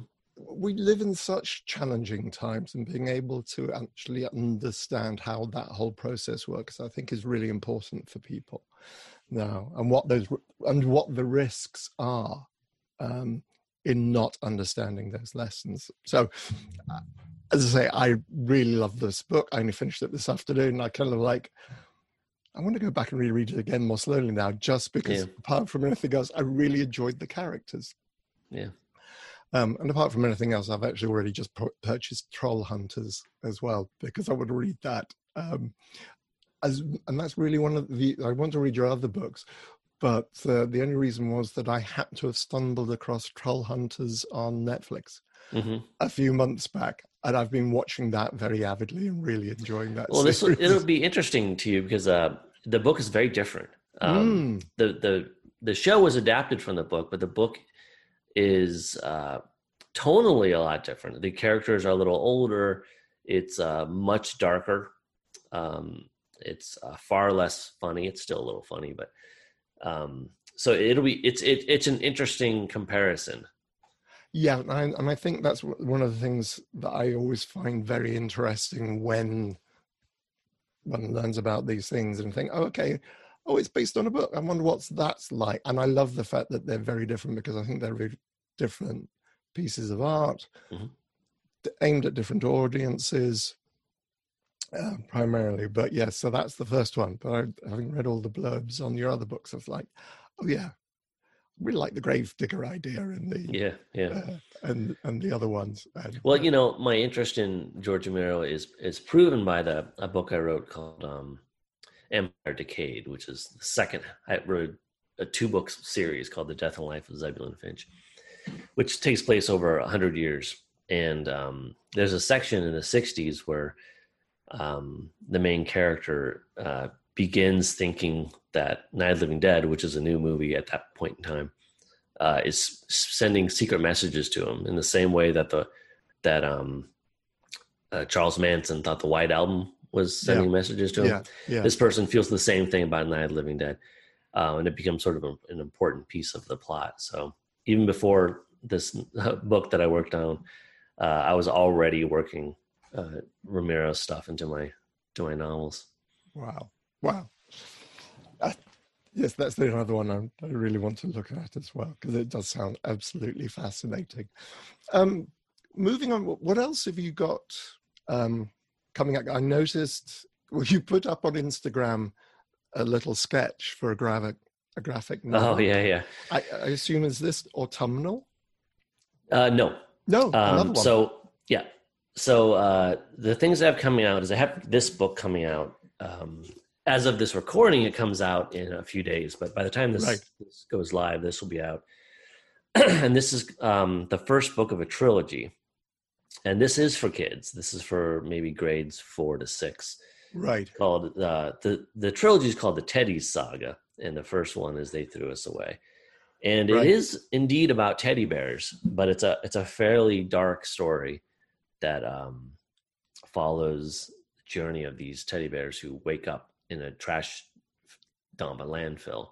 We live in such challenging times, and being able to actually understand how that whole process works, I think, is really important for people now, and what those and what the risks are um, in not understanding those lessons. So, uh, as I say, I really love this book. I only finished it this afternoon. I kind of like I want to go back and reread it again more slowly now, just because, yeah. apart from anything else, I really enjoyed the characters. Yeah. Um, and apart from anything else, I've actually already just purchased Trollhunters as well because I would read that. Um, as and that's really one of the. I want to read your other books, but uh, the only reason was that I happened to have stumbled across Trollhunters on Netflix mm-hmm. a few months back, and I've been watching that very avidly and really enjoying that. Well, this it'll be interesting to you because uh, the book is very different. Um, mm. The the the show was adapted from the book, but the book is uh, tonally a lot different. The characters are a little older. It's uh, much darker. Um, it's uh, far less funny. It's still a little funny, but um, so it'll be it's it, it's an interesting comparison. Yeah, and I, and I think that's one of the things that I always find very interesting when one learns about these things and think, oh, okay, oh, it's based on a book. I wonder what's that's like. And I love the fact that they're very different because I think they're very different pieces of art mm-hmm. aimed at different audiences. Uh, primarily, but yes, yeah, so that's the first one. But I, having read all the blurbs on your other books, I was like, oh yeah, really like the grave digger idea and the yeah yeah uh, and and the other ones and, well you know my interest in george romero is is proven by the a book i wrote called um Empire Decayed, which is the second. I wrote a two book series called The Death and Life of Zebulon Finch, which takes place over a hundred years. And um, there's a section in the '60s where um, the main character uh, begins thinking that Night of Living Dead, which is a new movie at that point in time, uh, is sending secret messages to him in the same way that the that um, uh, Charles Manson thought the White Album was sending yeah. messages to him. Yeah. Yeah. This person feels the same thing about Night of Living Dead, uh, and it becomes sort of a, an important piece of the plot. So even before this book that I worked on, uh, I was already working uh, Romero stuff into my to my novels. Wow, wow. Uh, yes, that's the other one I, I, really want to look at as well because it does sound absolutely fascinating. Um, moving on, what else have you got um, coming up? I noticed well, you put up on Instagram a little sketch for a graphic a graphic oh, novel. Oh yeah, yeah. I, I assume is this autumnal? Uh, no, no. Um, so yeah, so uh, the things I have coming out is I have this book coming out. Um, as of this recording, it comes out in a few days, but by the time this, right. this goes live, this will be out. and this is um, the first book of a trilogy, and this is for kids. This is for maybe grades four to six. Right. Called uh, the the trilogy is called the Teddies Saga, and the first one is They Threw Us Away and right. it is indeed about teddy bears but it's a it's a fairly dark story that um, follows the journey of these teddy bears who wake up in a trash dump, a landfill,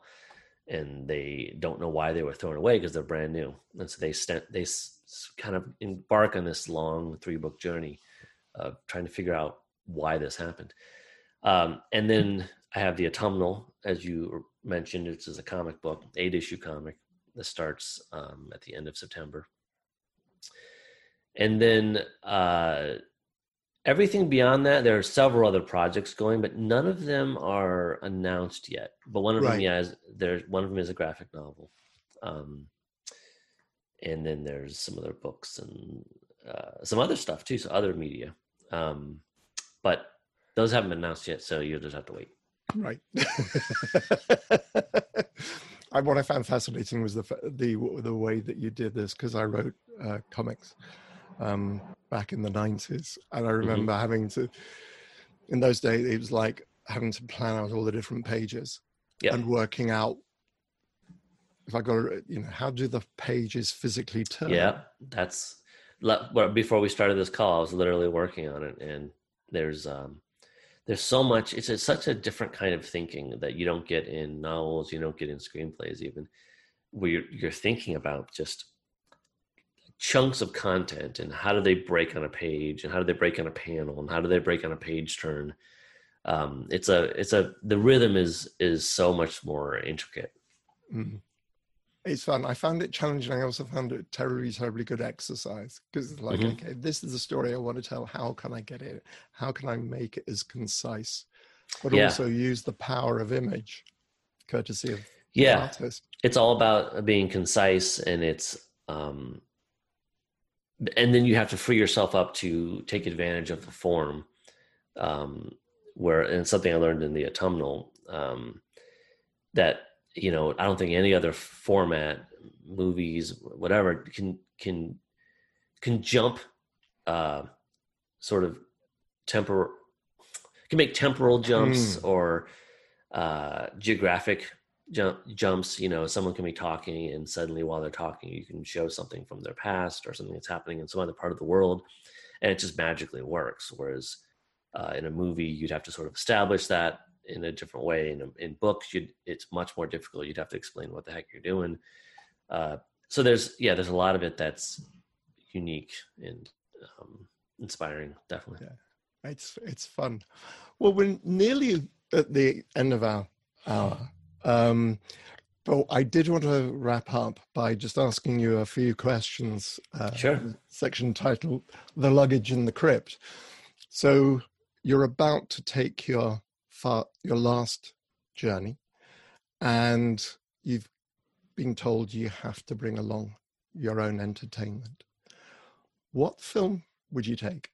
and they don't know why they were thrown away because they're brand new, and so they they s- kind of embark on this long three book journey of trying to figure out why this happened. Um, and then I have the autumnal, as you mentioned, it's a comic book, eight issue comic that starts um, at the end of September and then uh, everything beyond that, there are several other projects going, but none of them are announced yet. But one of right. them, yeah, is, there's one of them is a graphic novel, um, and then there's some other books and uh, some other stuff too, so other media. Um, but those haven't been announced yet, so you'll just have to wait. Right. I, what I found fascinating was the the the way that you did this because I wrote uh, comics um, back in the 90s. And I mm-hmm. remember mm-hmm. having to, in those days, it was like having to plan out all the different pages and working out if I got, you know, how do the pages physically turn? Yeah, that's well, before we started this call, I was literally working on it, and there's um, there's so much. It's a, such a different kind of thinking that you don't get in novels, you don't get in screenplays, even where you're, you're thinking about just chunks of content and how do they break on a page and how do they break on a panel and how do they break on a page turn um, it's a it's a the rhythm is is so much more intricate. Mm. it's fun. I found it challenging. I also found it terribly terribly good exercise because it's like mm-hmm. okay this is the story i want to tell. How can i get it? How can i make it as concise? But yeah. also use the power of image courtesy of yeah. it's all about being concise and it's um and then you have to free yourself up to take advantage of the form um, where and something i learned in the autumnal um, that you know i don't think any other format movies whatever can can can jump uh, sort of temper can make temporal jumps mm. or uh, geographic jump, jumps you know someone can be talking and suddenly while they're talking you can show something from their past or something that's happening in some other part of the world and it just magically works whereas uh, in a movie you'd have to sort of establish that in a different way. In, in books it's much more difficult. You'd have to explain what the heck you're doing. Uh, so there's yeah there's a lot of it that's unique and um, inspiring definitely. Yeah. it's it's fun. Well we're nearly at the end of our hour um, but I did want to wrap up by just asking you a few questions. Uh, sure. Section titled "The Luggage in the Crypt." So you're about to take your far, your last journey, and you've been told you have to bring along your own entertainment. What film would you take?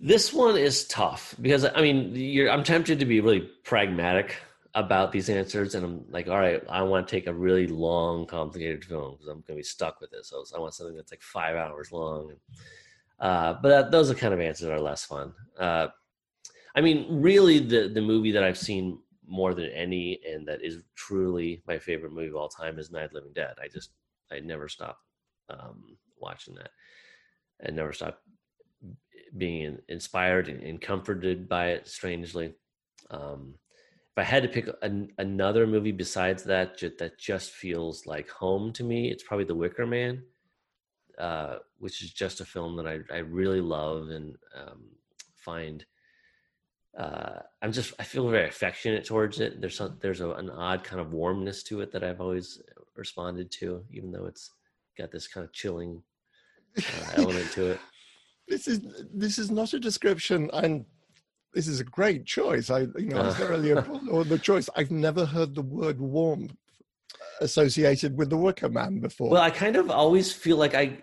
This one is tough because I mean, I'm tempted to be really pragmatic about these answers, and I'm like, all right, I want to take a really long, complicated film because I'm going to be stuck with this. So I want something that's like five hours long. Uh, but that, those are kind of answers that are less fun. Uh, I mean, really, the the movie that I've seen more than any, and that is truly my favorite movie of all time, is Night of Living Dead. I just I never stop um, watching that, and never stop being inspired and, comforted by it. Strangely, um, if I had to pick an, another movie besides that that just feels like home to me, it's probably The Wicker Man, uh, which is just a film that I, I really love and um, find. Uh, I'm just I feel very affectionate towards it. There's some, there's a, an odd kind of warmness to it that I've always responded to, even though it's got this kind of chilling uh, element to it. This is this is not a description, and this is a great choice. I you know uh. I thoroughly applaud the choice. I've never heard the word warm associated with the Wicker Man before. Well, I kind of always feel like I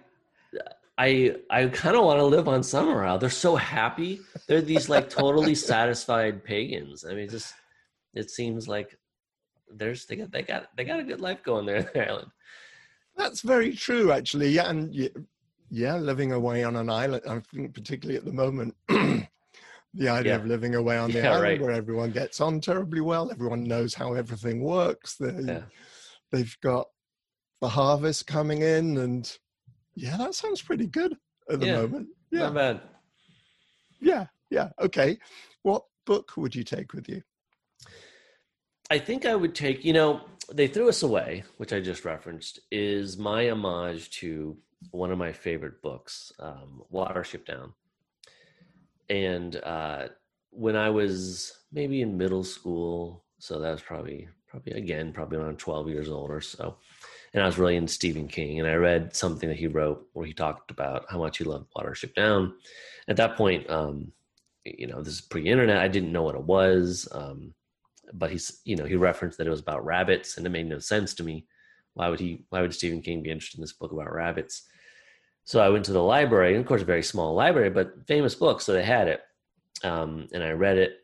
I I kind of want to live on Summerisle. They're so happy. They're these like totally satisfied pagans. I mean, just it seems like there's they got they got they got a good life going there in the island. That's very true, actually. Yeah, and yeah, living away on an island. I think particularly at the moment, the idea yeah. of living away on the yeah, island right. where everyone gets on terribly well, everyone knows how everything works. They, yeah. They've got the harvest coming in, and yeah, that sounds pretty good at the moment. Yeah, not bad. Yeah, yeah. Okay, what book would you take with you? I think I would take, you know, They Threw Us Away, which I just referenced, is my homage to one of my favorite books, um, Watership Down. And uh, when I was maybe in middle school, so that was probably, probably again, probably around 12 years old or so. And I was really into Stephen King, and I read something that he wrote where he talked about how much he loved Watership Down. At that point, um, you know, this is pre-internet. I didn't know what it was. Um, but he's you know he referenced that it was about rabbits and it made no sense to me why would he why would stephen king be interested in this book about rabbits so i went to the library and of course a very small library but famous book so they had it. Um, and i read it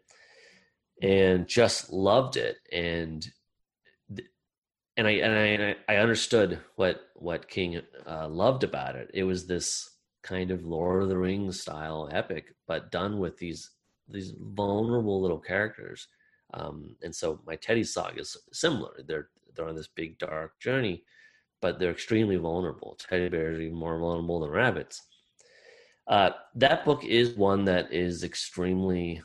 and just loved it. And and i and i, I understood what what king uh, loved about it. It was this kind of lord of the rings style epic but done with these these vulnerable little characters. Um, and so my Teddy saga is similar. They're they're on this big dark journey, but they're extremely vulnerable. Teddy bears are even more vulnerable than rabbits. Uh, that book is one that is extremely,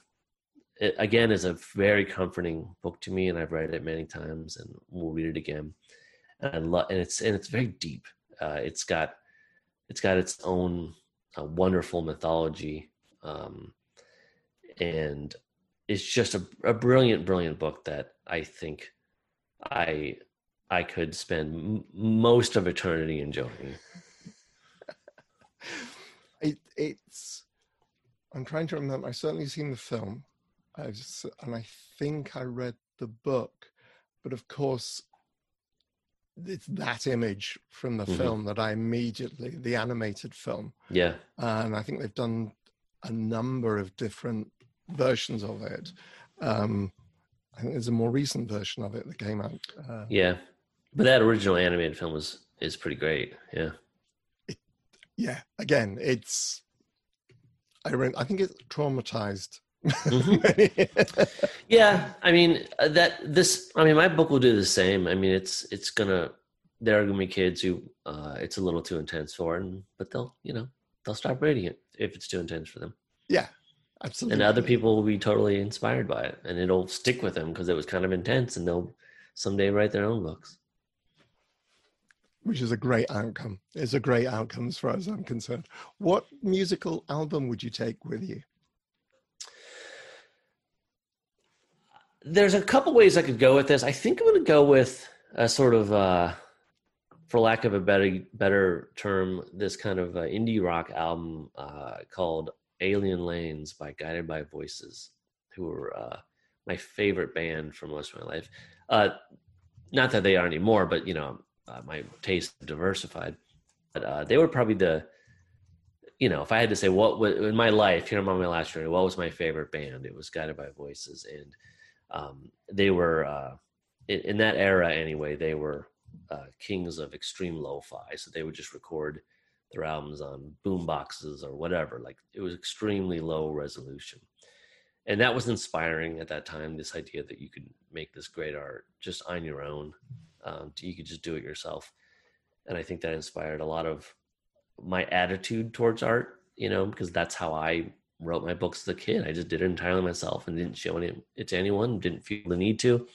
it, again, is a very comforting book to me, and I've read it many times, and we'll read it again. And I love, and it's and it's very deep. Uh, it's got, it's got its own uh, wonderful mythology, um, and it's just a, a brilliant, brilliant book that I think I I could spend m- most of eternity enjoying. it, it's. I'm trying to remember. I've certainly seen the film, I've, and I think I read the book, but of course, it's that image from the mm-hmm. film that I immediately the animated film. Yeah, and I think they've done a number of different versions of it. Um, I think there's a more recent version of it that came out. Uh, yeah, but that original animated film is is pretty great. Yeah. It, yeah. Again, it's. I re- I think it's traumatized. mm-hmm. yeah, I mean uh, that this. I mean, my book will do the same. I mean, it's it's gonna. There are gonna be kids who uh, it's a little too intense for, and but they'll you know they'll stop reading it if it's too intense for them. Yeah, Absolutely. And other people will be totally inspired by it and it'll stick with them because it was kind of intense and they'll someday write their own books. Which is a great outcome. It's a great outcome as far as I'm concerned. What musical album would you take with you? There's a couple ways I could go with this. I think I'm going to go with a sort of, uh, for lack of a better better term, this kind of uh, indie rock album uh, called Alien Lanes by Guided by Voices, who were uh, my favorite band for most of my life. Uh, not that they are anymore, but you know, uh, my taste diversified. But uh, they were probably the you know, if I had to say what was in my life here on my last journey, what was my favorite band? It was Guided by Voices, and um, they were uh, in, in, that era anyway. They were uh, kings of extreme lo-fi, so they would just record their albums on boom boxes or whatever. Like it was extremely low resolution, and that was inspiring at that time. This idea that you could make this great art just on your own, um, you could just do it yourself, and I think that inspired a lot of my attitude towards art, you know, because that's how I wrote my books as a kid. I just did it entirely myself and didn't show it to anyone, didn't feel the need to.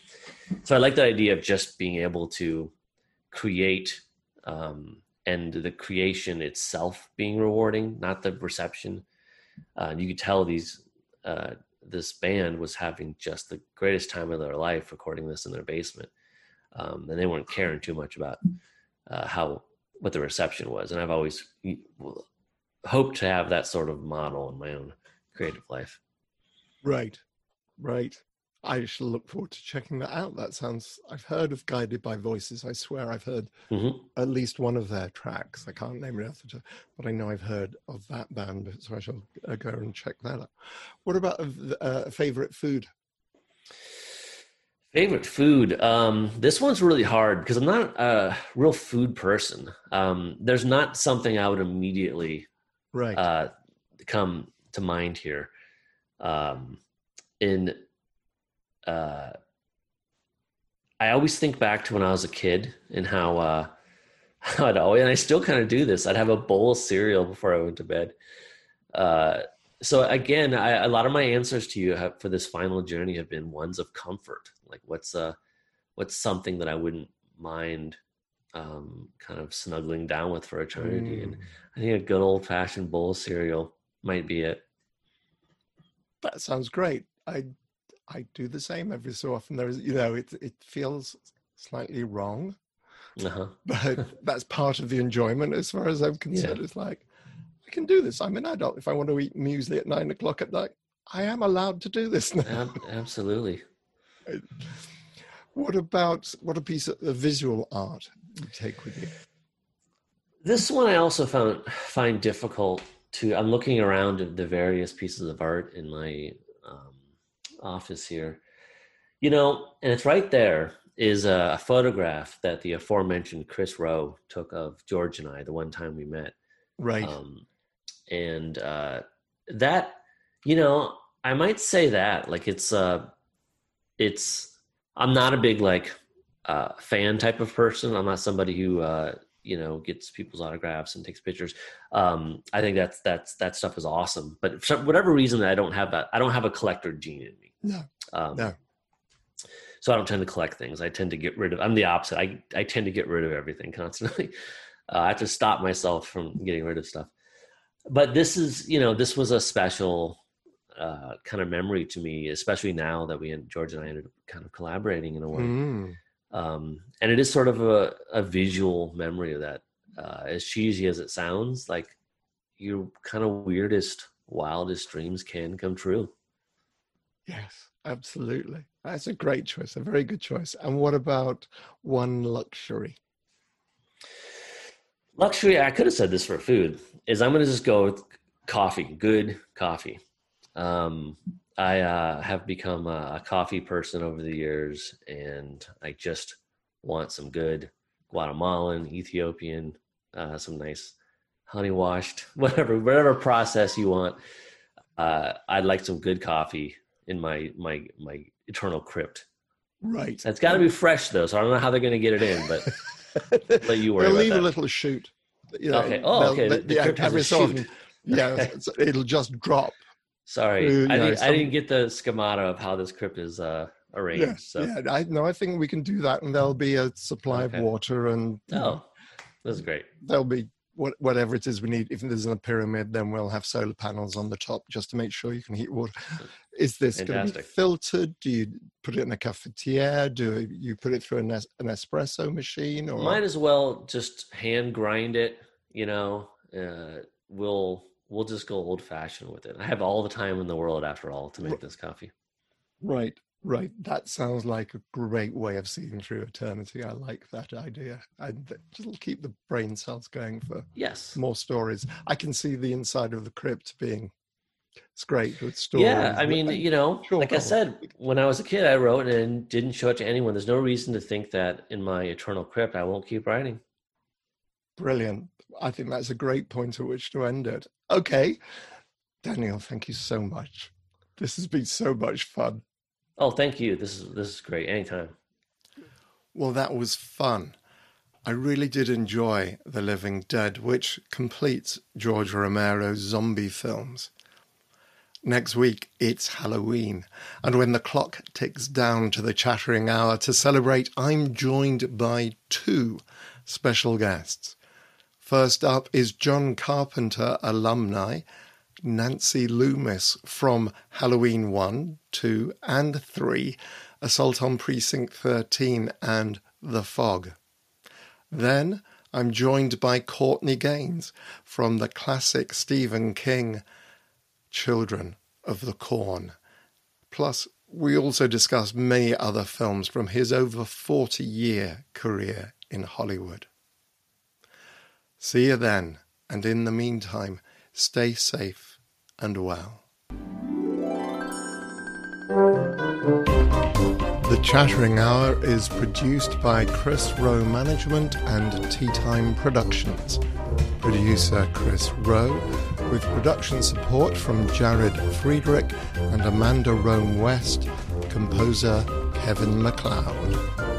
So I like the idea of just being able to create um, and the creation itself being rewarding, not the reception. Uh, you could tell these uh, this band was having just the greatest time of their life recording this in their basement, um, and they weren't caring too much about uh, how what the reception was. And I've always hoped to have that sort of model in my own creative life. Right, right. I shall look forward to checking that out. That sounds. I've heard of Guided by Voices. I swear I've heard mm-hmm. at least one of their tracks. I can't name it off the top, but I know I've heard of that band. So I shall uh, go and check that out. What about a, uh, a favorite food? Favorite food. Um, this one's really hard because I'm not a real food person. Um, there's not something I would immediately right uh, come to mind here. Um, in uh, I always think back to when I was a kid and how uh, I'd always, and I still kind of do this. I'd have a bowl of cereal before I went to bed. Uh, so again, I, a lot of my answers to you have, for this final journey have been ones of comfort. Like what's uh what's something that I wouldn't mind um, kind of snuggling down with for eternity. Mm. And I think a good old fashioned bowl of cereal might be it. That sounds great. I I do the same every so often. There's you know it it feels slightly wrong, uh-huh. but that's part of the enjoyment as far as I'm concerned. Yeah. It's like I can do this. I'm an adult. If I want to eat muesli at nine o'clock at night, I am allowed to do this now. Absolutely. What about what a piece of visual art you take with you? This one I also found find difficult to. I'm looking around at the various pieces of art in my um, office here, you know, and it's right there is a photograph that the aforementioned Chris Roe took of George and I the one time we met. Right. Um, and uh, that, you know, I might say that like it's uh, it's I'm not a big like uh, fan type of person. I'm not somebody who uh, you know gets people's autographs and takes pictures. Um, I think that's that's that stuff is awesome. But for whatever reason, I don't have that. I don't have a collector gene in me. No. Um, no. So I don't tend to collect things. I tend to get rid of. I'm the opposite. I I tend to get rid of everything constantly. Uh, I have to stop myself from getting rid of stuff. But this is, you know, this was a special uh, kind of memory to me, especially now that we and George and I ended up kind of collaborating in a way. Mm. Um, and it is sort of a, a visual memory of that. Uh, as cheesy as it sounds, like your kind of weirdest, wildest dreams can come true. Yes, absolutely. That's a great choice, a very good choice. And what about one luxury? Luxury, I could have said this for food, is I'm going to just go with coffee, good coffee. Um, I uh, have become a, a, coffee person over the years, and I just want some good Guatemalan, Ethiopian, uh, some nice honey washed, whatever, whatever process you want. Uh, I'd like some good coffee in my my my eternal crypt. Right. It's got to be fresh though, so I don't know how they're going to get it in, but but you worry. They'll leave that. a little shoot. You know, okay. Oh, okay. The, the, the every so often, yeah, it'll just drop Sorry, I, didn't, some... I didn't get the schemata of how this crypt is uh, arranged. Yeah, so. yeah. I no, I think we can do that, and there'll be a supply okay. of water, and oh, this is great. There'll be what, whatever it is we need. If there's a pyramid, then we'll have solar panels on the top just to make sure you can heat water. Is this going to be filtered? Do you put it in a cafetiere? Do you put it through an, es- an espresso machine? Or might as well just hand grind it. You know, uh, we'll we'll just go old fashioned with it. I have all the time in the world after all to make this coffee. Right. Right. That sounds like a great way of seeing through eternity. I like that idea. And just keep the brain cells going for yes more stories. I can see the inside of the crypt being it's great. Yeah, I mean, you know, sure, like I said, when I was a kid, I wrote and didn't show it to anyone. There's no reason to think that in my eternal crypt, I won't keep writing. Brilliant. I think that's a great point at which to end it. Okay. Daniel, thank you so much. This has been so much fun. Oh, thank you. This is this is great. Anytime. Well, that was fun. I really did enjoy The Living Dead, which completes George Romero's zombie films. Next week, it's Halloween, and when the clock ticks down to the chattering hour to celebrate, I'm joined by two special guests. First up is John Carpenter alumni Nancy Loomis from Halloween 1, 2, and 3, Assault on Precinct 13, and The Fog. Then I'm joined by Courtney Gains from the classic Stephen King Children of the Corn. Plus, we also discuss many other films from his over 40 year career in Hollywood. See you then, and in the meantime, stay safe and well. The Chattering Hour is produced by Chris Roe Management and Tea Time Productions. Producer Chris Roe, with production support from Jared Friedrich and Amanda Rome West, composer Kevin MacLeod.